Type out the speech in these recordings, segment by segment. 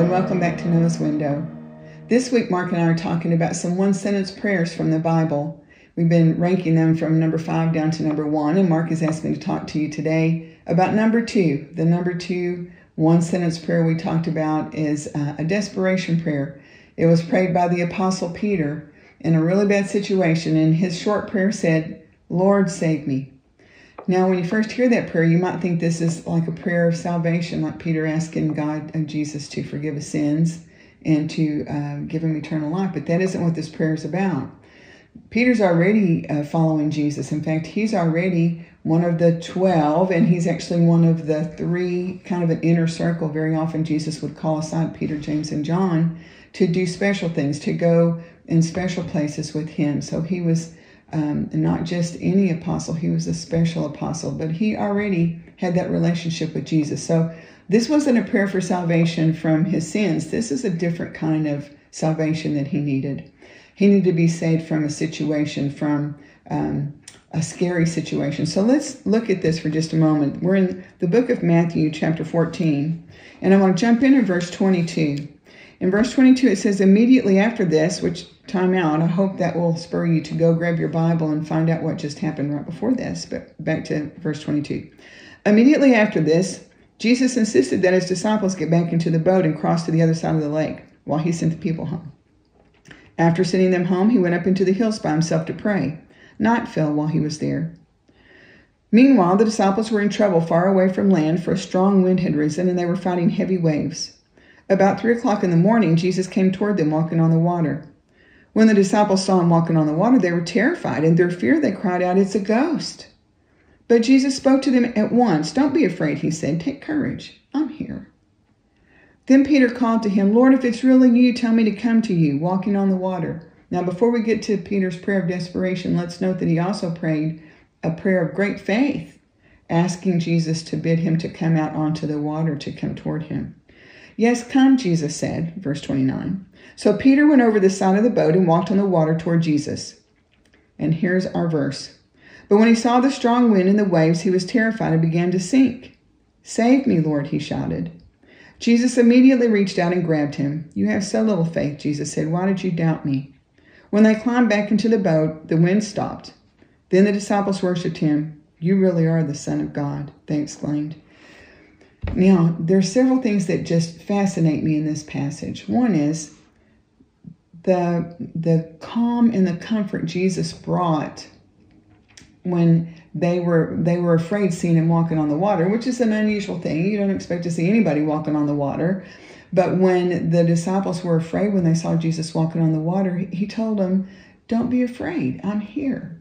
and welcome back to Noah's Window. This week, Mark and I are talking about some one sentence prayers from the Bible. We've been ranking them from number five down to number one, and Mark has asked me to talk to you today about number two. The number two one sentence prayer we talked about is uh, a desperation prayer. It was prayed by the Apostle Peter in a really bad situation, and his short prayer said, Lord, save me. Now, when you first hear that prayer, you might think this is like a prayer of salvation, like Peter asking God and Jesus to forgive his sins and to uh, give him eternal life. But that isn't what this prayer is about. Peter's already uh, following Jesus. In fact, he's already one of the 12, and he's actually one of the three, kind of an inner circle. Very often, Jesus would call aside Peter, James, and John to do special things, to go in special places with him. So he was um, not just any apostle, he was a special apostle, but he already had that relationship with Jesus. So this wasn't a prayer for salvation from his sins. This is a different kind of salvation that he needed. He needed to be saved from a situation, from um, a scary situation. So let's look at this for just a moment. We're in the book of Matthew, chapter 14, and I want to jump in in verse 22. In verse 22, it says, Immediately after this, which time out, I hope that will spur you to go grab your Bible and find out what just happened right before this. But back to verse 22. Immediately after this, Jesus insisted that his disciples get back into the boat and cross to the other side of the lake while he sent the people home. After sending them home, he went up into the hills by himself to pray. Night fell while he was there. Meanwhile, the disciples were in trouble far away from land, for a strong wind had risen, and they were fighting heavy waves. About three o'clock in the morning, Jesus came toward them walking on the water. When the disciples saw him walking on the water, they were terrified. In their fear, they cried out, It's a ghost. But Jesus spoke to them at once. Don't be afraid, he said. Take courage. I'm here. Then Peter called to him, Lord, if it's really you, tell me to come to you, walking on the water. Now, before we get to Peter's prayer of desperation, let's note that he also prayed a prayer of great faith, asking Jesus to bid him to come out onto the water to come toward him. Yes, come, Jesus said, verse 29. So Peter went over the side of the boat and walked on the water toward Jesus. And here's our verse. But when he saw the strong wind and the waves, he was terrified and began to sink. Save me, Lord, he shouted. Jesus immediately reached out and grabbed him. You have so little faith, Jesus said. Why did you doubt me? When they climbed back into the boat, the wind stopped. Then the disciples worshiped him. You really are the Son of God, they exclaimed. Now, there are several things that just fascinate me in this passage. One is the the calm and the comfort Jesus brought when they were they were afraid seeing him walking on the water, which is an unusual thing. You don't expect to see anybody walking on the water. But when the disciples were afraid when they saw Jesus walking on the water, he told them, "Don't be afraid. I'm here."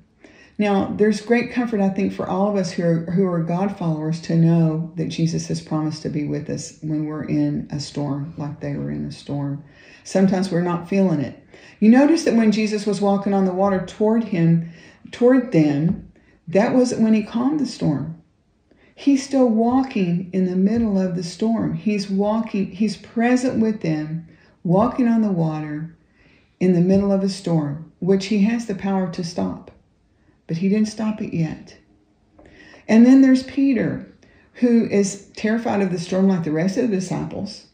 Now, there's great comfort, I think, for all of us who are, who are God followers to know that Jesus has promised to be with us when we're in a storm, like they were in a storm. Sometimes we're not feeling it. You notice that when Jesus was walking on the water toward him, toward them, that wasn't when he calmed the storm. He's still walking in the middle of the storm. He's walking, he's present with them, walking on the water in the middle of a storm, which he has the power to stop but he didn't stop it yet. And then there's Peter, who is terrified of the storm like the rest of the disciples.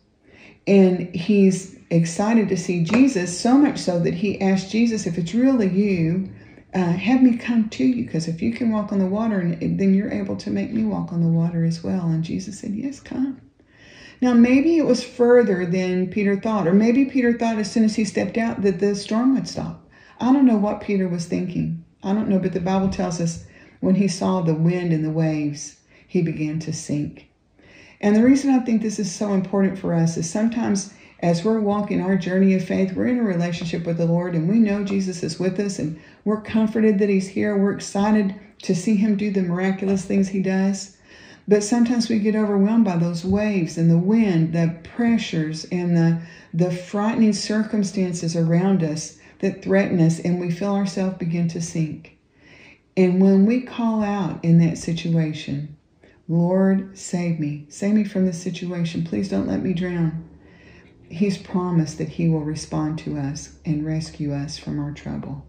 And he's excited to see Jesus, so much so that he asked Jesus, if it's really you, uh, have me come to you, because if you can walk on the water, then you're able to make me walk on the water as well. And Jesus said, Yes, come. Now, maybe it was further than Peter thought, or maybe Peter thought as soon as he stepped out that the storm would stop. I don't know what Peter was thinking. I don't know, but the Bible tells us when he saw the wind and the waves, he began to sink. And the reason I think this is so important for us is sometimes as we're walking our journey of faith, we're in a relationship with the Lord and we know Jesus is with us and we're comforted that he's here. We're excited to see him do the miraculous things he does. But sometimes we get overwhelmed by those waves and the wind, the pressures and the, the frightening circumstances around us that threaten us, and we feel ourselves begin to sink. And when we call out in that situation, Lord, save me, save me from this situation, please don't let me drown. He's promised that He will respond to us and rescue us from our trouble.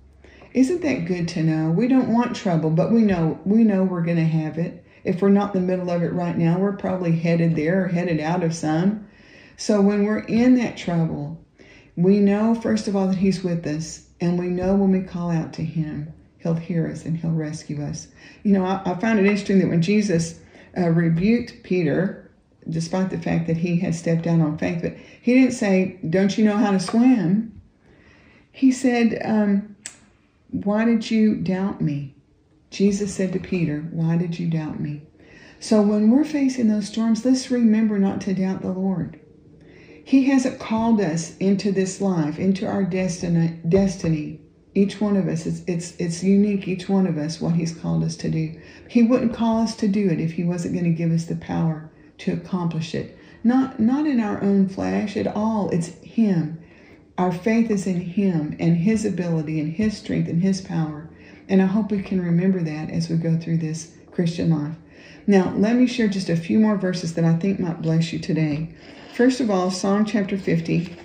Isn't that good to know? We don't want trouble, but we know we know we're going to have it. If we're not in the middle of it right now, we're probably headed there or headed out of some. So when we're in that trouble, we know, first of all, that He's with us, and we know when we call out to Him, He'll hear us and He'll rescue us. You know, I, I found it interesting that when Jesus uh, rebuked Peter, despite the fact that he had stepped down on faith, but he didn't say, Don't you know how to swim? He said, um, Why did you doubt me? Jesus said to Peter, Why did you doubt me? So when we're facing those storms, let's remember not to doubt the Lord. He hasn't called us into this life, into our destiny, destiny. Each one of us, it's, it's, it's unique, each one of us, what He's called us to do. He wouldn't call us to do it if He wasn't going to give us the power to accomplish it. Not, not in our own flesh at all, it's Him. Our faith is in Him and His ability and His strength and His power. And I hope we can remember that as we go through this Christian life. Now, let me share just a few more verses that I think might bless you today. First of all, Psalm chapter 50,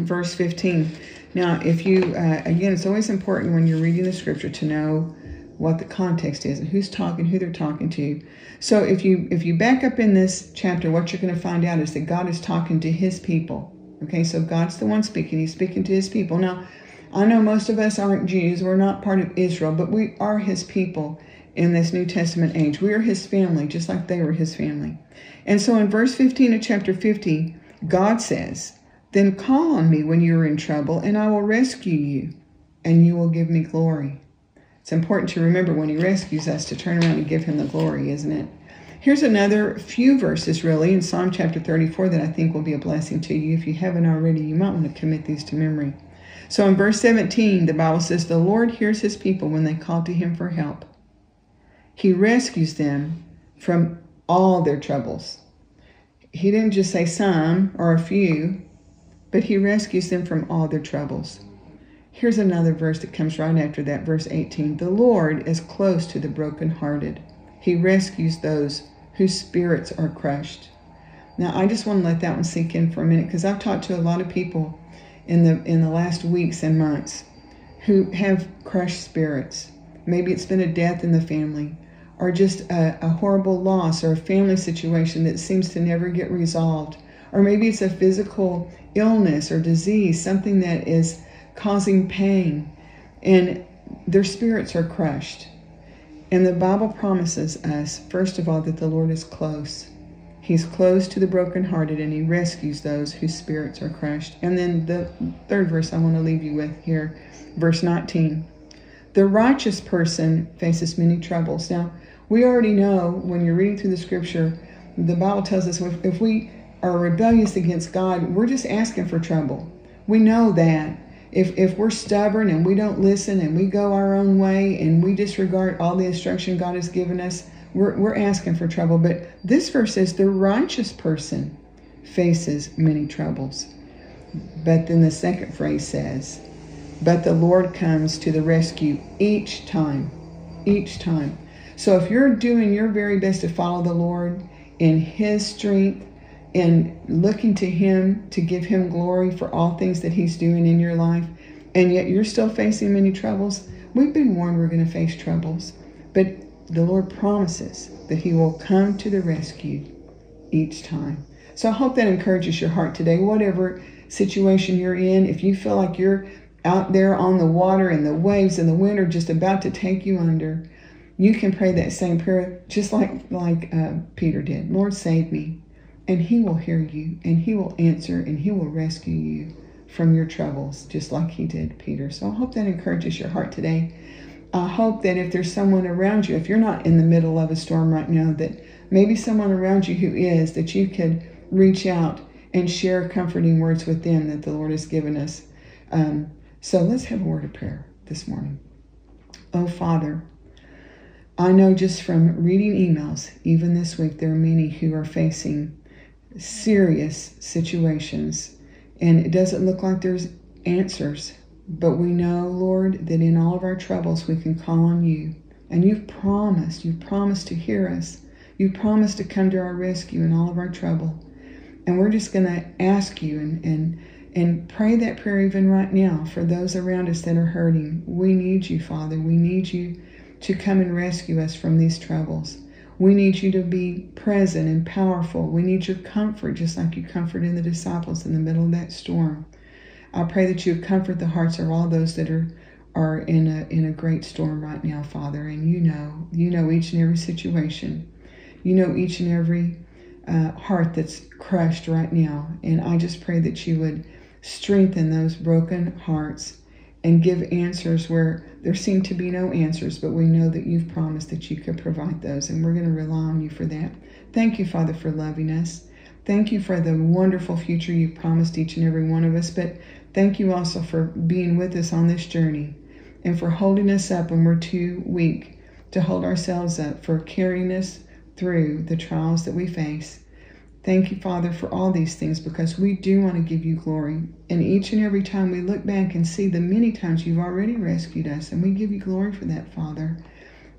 verse 15. Now, if you, uh, again, it's always important when you're reading the scripture to know what the context is and who's talking, who they're talking to. So if you if you back up in this chapter, what you're going to find out is that God is talking to his people. Okay, so God's the one speaking. He's speaking to his people. Now, I know most of us aren't Jews. We're not part of Israel, but we are his people in this New Testament age. We are his family, just like they were his family. And so in verse 15 of chapter 50, God says, Then call on me when you are in trouble, and I will rescue you, and you will give me glory. It's important to remember when he rescues us to turn around and give him the glory, isn't it? Here's another few verses, really, in Psalm chapter 34 that I think will be a blessing to you. If you haven't already, you might want to commit these to memory. So in verse 17, the Bible says, The Lord hears his people when they call to him for help. He rescues them from all their troubles. He didn't just say some or a few, but he rescues them from all their troubles. Here's another verse that comes right after that, verse 18. The Lord is close to the brokenhearted. He rescues those whose spirits are crushed. Now, I just want to let that one sink in for a minute because I've talked to a lot of people in the in the last weeks and months who have crushed spirits. Maybe it's been a death in the family or just a, a horrible loss or a family situation that seems to never get resolved. Or maybe it's a physical illness or disease, something that is causing pain, and their spirits are crushed. And the Bible promises us, first of all, that the Lord is close. He's close to the brokenhearted and he rescues those whose spirits are crushed. And then the third verse I want to leave you with here, verse 19. The righteous person faces many troubles. Now, we already know when you're reading through the scripture, the Bible tells us if, if we are rebellious against God, we're just asking for trouble. We know that. If, if we're stubborn and we don't listen and we go our own way and we disregard all the instruction God has given us, we're, we're asking for trouble. But this verse says the righteous person faces many troubles. But then the second phrase says, but the Lord comes to the rescue each time. Each time. So if you're doing your very best to follow the Lord in His strength and looking to Him to give Him glory for all things that He's doing in your life, and yet you're still facing many troubles, we've been warned we're going to face troubles. But the Lord promises that He will come to the rescue each time. So I hope that encourages your heart today, whatever situation you're in. If you feel like you're out there on the water and the waves and the wind are just about to take you under, you can pray that same prayer just like like uh, Peter did. Lord, save me, and He will hear you, and He will answer, and He will rescue you from your troubles, just like He did Peter. So I hope that encourages your heart today. I hope that if there's someone around you, if you're not in the middle of a storm right now, that maybe someone around you who is, that you could reach out and share comforting words with them that the Lord has given us. Um, so let's have a word of prayer this morning. Oh, Father, I know just from reading emails, even this week, there are many who are facing serious situations, and it doesn't look like there's answers but we know, Lord, that in all of our troubles we can call on you. And you've promised, you've promised to hear us. You promised to come to our rescue in all of our trouble. And we're just going to ask you and, and, and pray that prayer even right now for those around us that are hurting. We need you, Father. We need you to come and rescue us from these troubles. We need you to be present and powerful. We need your comfort, just like you comforted the disciples in the middle of that storm. I pray that you comfort the hearts of all those that are are in a in a great storm right now, Father. And you know, you know each and every situation. You know each and every uh, heart that's crushed right now. And I just pray that you would strengthen those broken hearts and give answers where there seem to be no answers, but we know that you've promised that you could provide those, and we're going to rely on you for that. Thank you, Father, for loving us. Thank you for the wonderful future you've promised each and every one of us, but thank you also for being with us on this journey and for holding us up when we're too weak to hold ourselves up, for carrying us through the trials that we face. Thank you, Father, for all these things because we do want to give you glory. And each and every time we look back and see the many times you've already rescued us, and we give you glory for that, Father,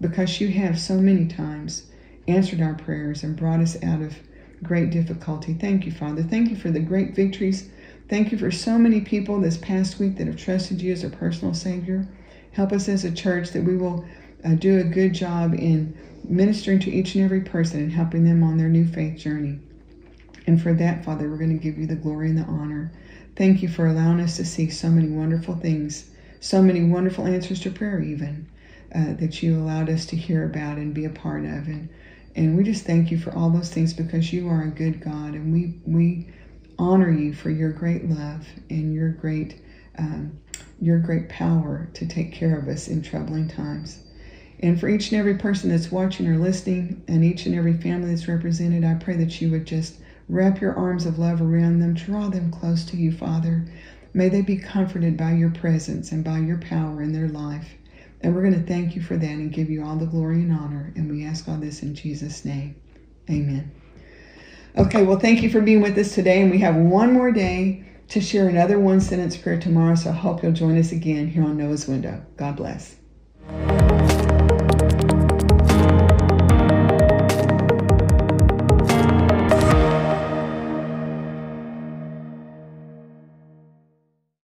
because you have so many times answered our prayers and brought us out of great difficulty. Thank you, Father. Thank you for the great victories. Thank you for so many people this past week that have trusted you as a personal Savior. Help us as a church that we will uh, do a good job in ministering to each and every person and helping them on their new faith journey. And for that, Father, we're going to give you the glory and the honor. Thank you for allowing us to see so many wonderful things, so many wonderful answers to prayer, even uh, that you allowed us to hear about and be a part of. And and we just thank you for all those things because you are a good God, and we we honor you for your great love and your great um, your great power to take care of us in troubling times. And for each and every person that's watching or listening, and each and every family that's represented, I pray that you would just Wrap your arms of love around them. Draw them close to you, Father. May they be comforted by your presence and by your power in their life. And we're going to thank you for that and give you all the glory and honor. And we ask all this in Jesus' name. Amen. Okay, well, thank you for being with us today. And we have one more day to share another one sentence prayer tomorrow. So I hope you'll join us again here on Noah's Window. God bless.